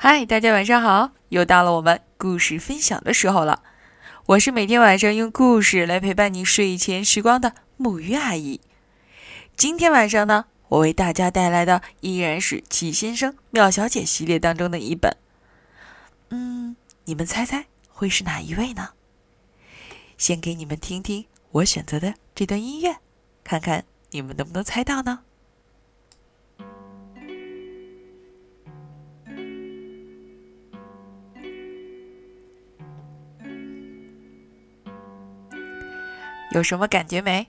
嗨，大家晚上好！又到了我们故事分享的时候了。我是每天晚上用故事来陪伴你睡前时光的木鱼阿姨。今天晚上呢，我为大家带来的依然是奇先生、妙小姐系列当中的一本。嗯，你们猜猜会是哪一位呢？先给你们听听我选择的这段音乐，看看你们能不能猜到呢？有什么感觉没？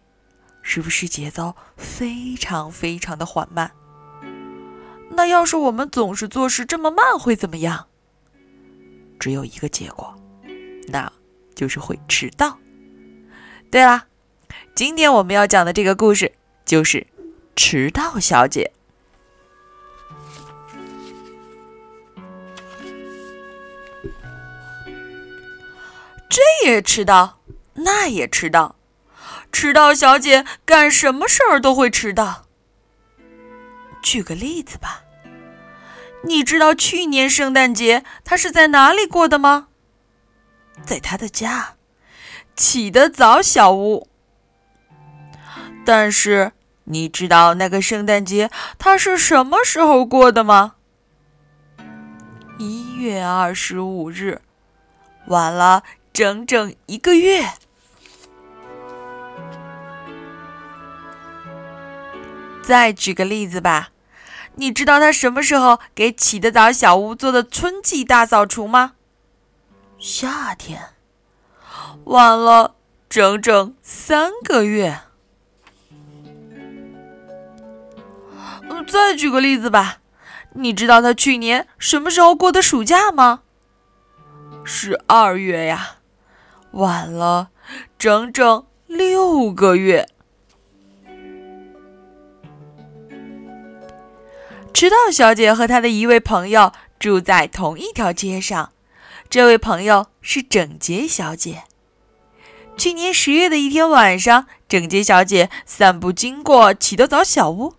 是不是节奏非常非常的缓慢？那要是我们总是做事这么慢，会怎么样？只有一个结果，那就是会迟到。对了，今天我们要讲的这个故事就是迟到小姐。这也迟到，那也迟到。迟到小姐干什么事儿都会迟到。举个例子吧，你知道去年圣诞节她是在哪里过的吗？在她的家，起得早小屋。但是你知道那个圣诞节她是什么时候过的吗？一月二十五日，晚了整整一个月。再举个例子吧，你知道他什么时候给起得早小屋做的春季大扫除吗？夏天，晚了整整三个月。嗯，再举个例子吧，你知道他去年什么时候过的暑假吗？是二月呀，晚了整整六个月。迟到小姐和她的一位朋友住在同一条街上，这位朋友是整洁小姐。去年十月的一天晚上，整洁小姐散步经过起得早小屋，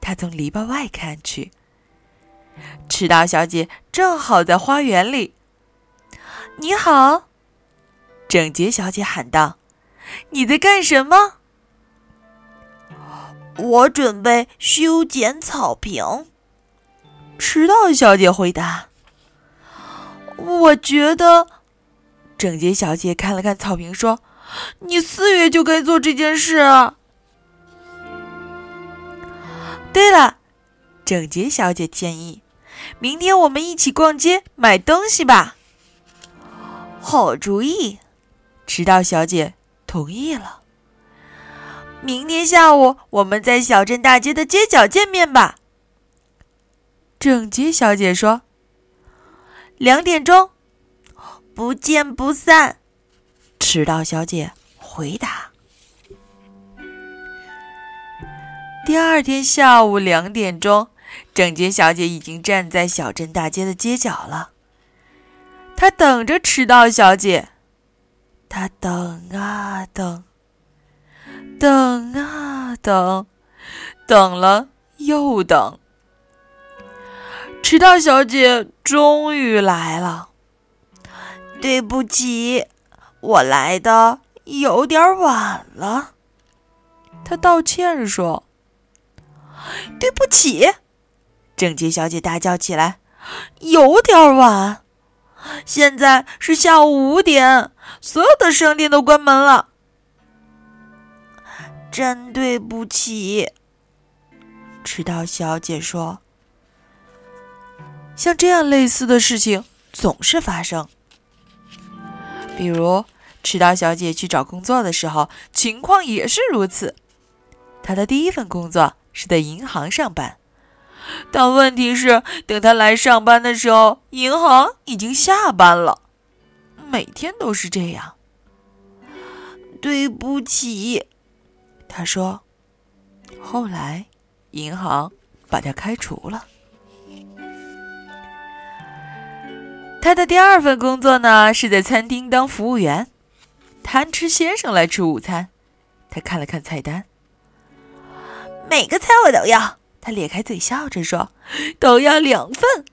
她从篱笆外看去，迟到小姐正好在花园里。“你好！”整洁小姐喊道，“你在干什么？”我准备修剪草坪。迟到小姐回答：“我觉得。”整洁小姐看了看草坪，说：“你四月就该做这件事。”对了，整洁小姐建议：“明天我们一起逛街买东西吧。”好主意，迟到小姐同意了。明天下午，我们在小镇大街的街角见面吧。整洁小姐说：“两点钟，不见不散。”迟到小姐回答。第二天下午两点钟，整洁小姐已经站在小镇大街的街角了。她等着迟到小姐，她等啊等。等啊等，等了又等，迟到小姐终于来了。对不起，我来的有点晚了。她道歉说：“对不起！”整洁小姐大叫起来：“有点晚，现在是下午五点，所有的商店都关门了。”真对不起，迟到小姐说：“像这样类似的事情总是发生。比如，迟到小姐去找工作的时候，情况也是如此。她的第一份工作是在银行上班，但问题是，等她来上班的时候，银行已经下班了。每天都是这样。对不起。”他说：“后来，银行把他开除了。他的第二份工作呢，是在餐厅当服务员。贪吃先生来吃午餐，他看了看菜单，每个菜我都要。他咧开嘴笑着说：‘都要两份。’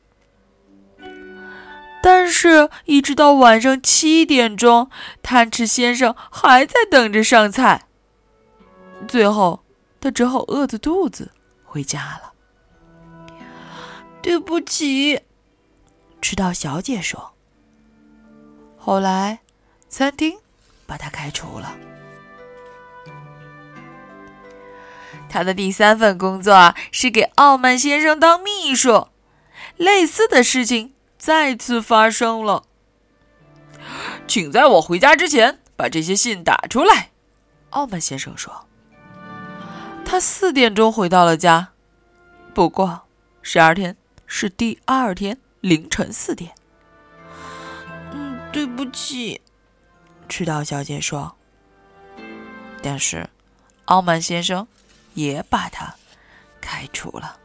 但是，一直到晚上七点钟，贪吃先生还在等着上菜。最后，他只好饿着肚子回家了。对不起，迟到小姐说。后来，餐厅把他开除了。他的第三份工作是给傲慢先生当秘书。类似的事情再次发生了。请在我回家之前把这些信打出来，傲慢先生说。他四点钟回到了家，不过十二天是第二天凌晨四点。嗯，对不起，迟到小姐说。但是，傲慢先生也把他开除了。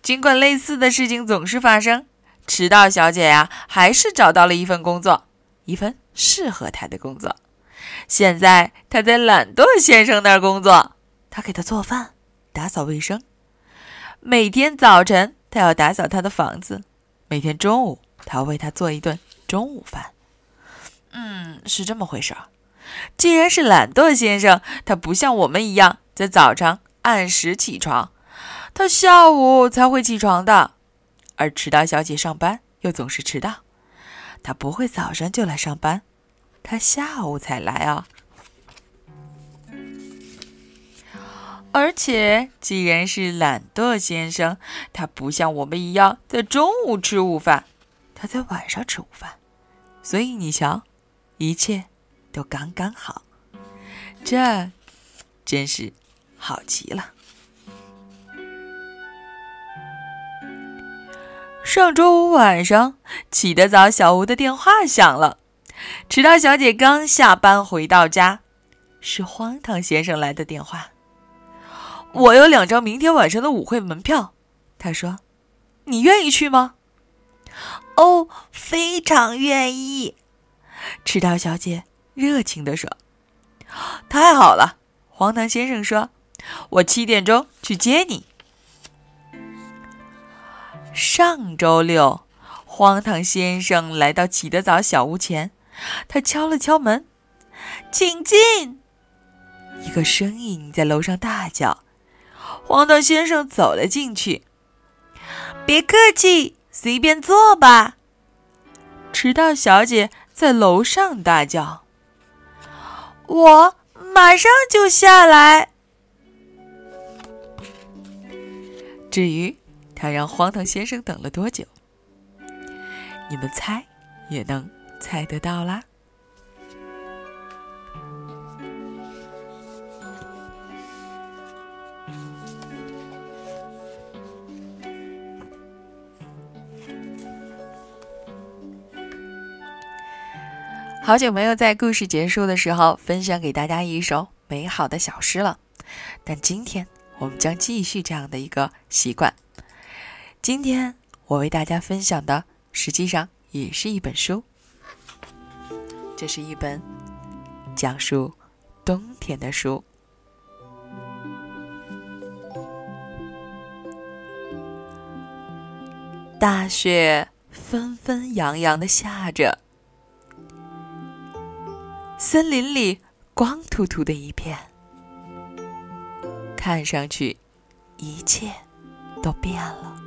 尽管类似的事情总是发生，迟到小姐呀，还是找到了一份工作，一份适合她的工作。现在他在懒惰先生那儿工作，他给他做饭、打扫卫生。每天早晨他要打扫他的房子，每天中午他要为他做一顿中午饭。嗯，是这么回事儿。既然是懒惰先生，他不像我们一样在早上按时起床，他下午才会起床的。而迟到小姐上班又总是迟到，她不会早上就来上班。他下午才来啊！而且，既然是懒惰先生，他不像我们一样在中午吃午饭，他在晚上吃午饭。所以你瞧，一切都刚刚好，这真是好极了。上周五晚上，起得早小吴的电话响了。迟到小姐刚下班回到家，是荒唐先生来的电话。我有两张明天晚上的舞会门票，他说：“你愿意去吗？”“哦，非常愿意。”迟到小姐热情地说。“太好了！”荒唐先生说，“我七点钟去接你。”上周六，荒唐先生来到起得早小屋前。他敲了敲门，请进。一个声音在楼上大叫。荒唐先生走了进去。别客气，随便坐吧。迟到小姐在楼上大叫。我马上就下来。至于他让荒唐先生等了多久，你们猜也能。猜得到啦！好久没有在故事结束的时候分享给大家一首美好的小诗了，但今天我们将继续这样的一个习惯。今天我为大家分享的实际上也是一本书。这是一本讲述冬天的书。大雪纷纷扬扬的下着，森林里光秃秃的一片，看上去一切都变了，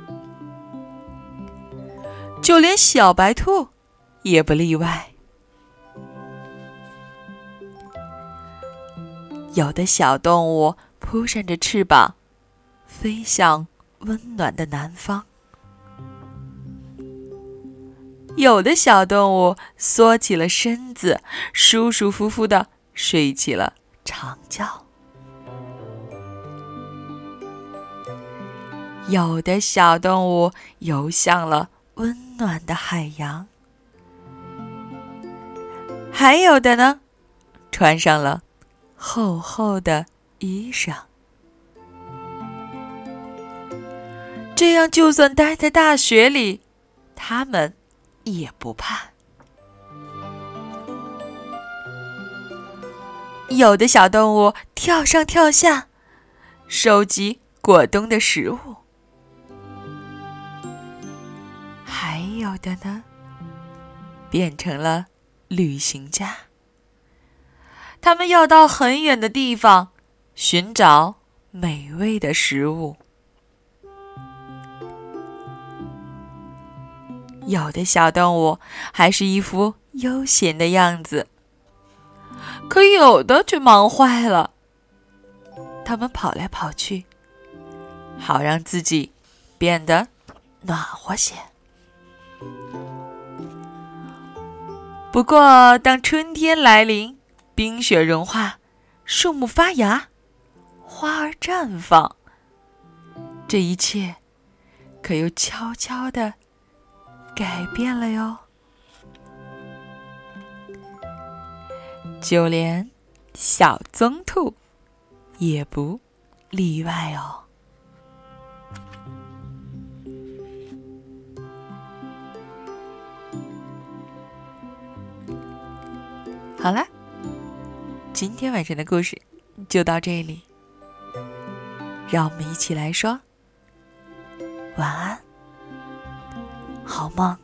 就连小白兔也不例外。有的小动物扑扇着翅膀，飞向温暖的南方；有的小动物缩起了身子，舒舒服服的睡起了长觉；有的小动物游向了温暖的海洋；还有的呢，穿上了。厚厚的衣裳，这样就算待在大雪里，他们也不怕。有的小动物跳上跳下，收集过冬的食物；还有的呢，变成了旅行家。他们要到很远的地方寻找美味的食物。有的小动物还是一副悠闲的样子，可有的却忙坏了。他们跑来跑去，好让自己变得暖和些。不过，当春天来临，冰雪融化，树木发芽，花儿绽放，这一切可又悄悄的改变了哟。就连小棕兔也不例外哦。好了，今天晚上的故事就到这里。让我们一起来说晚安，好梦。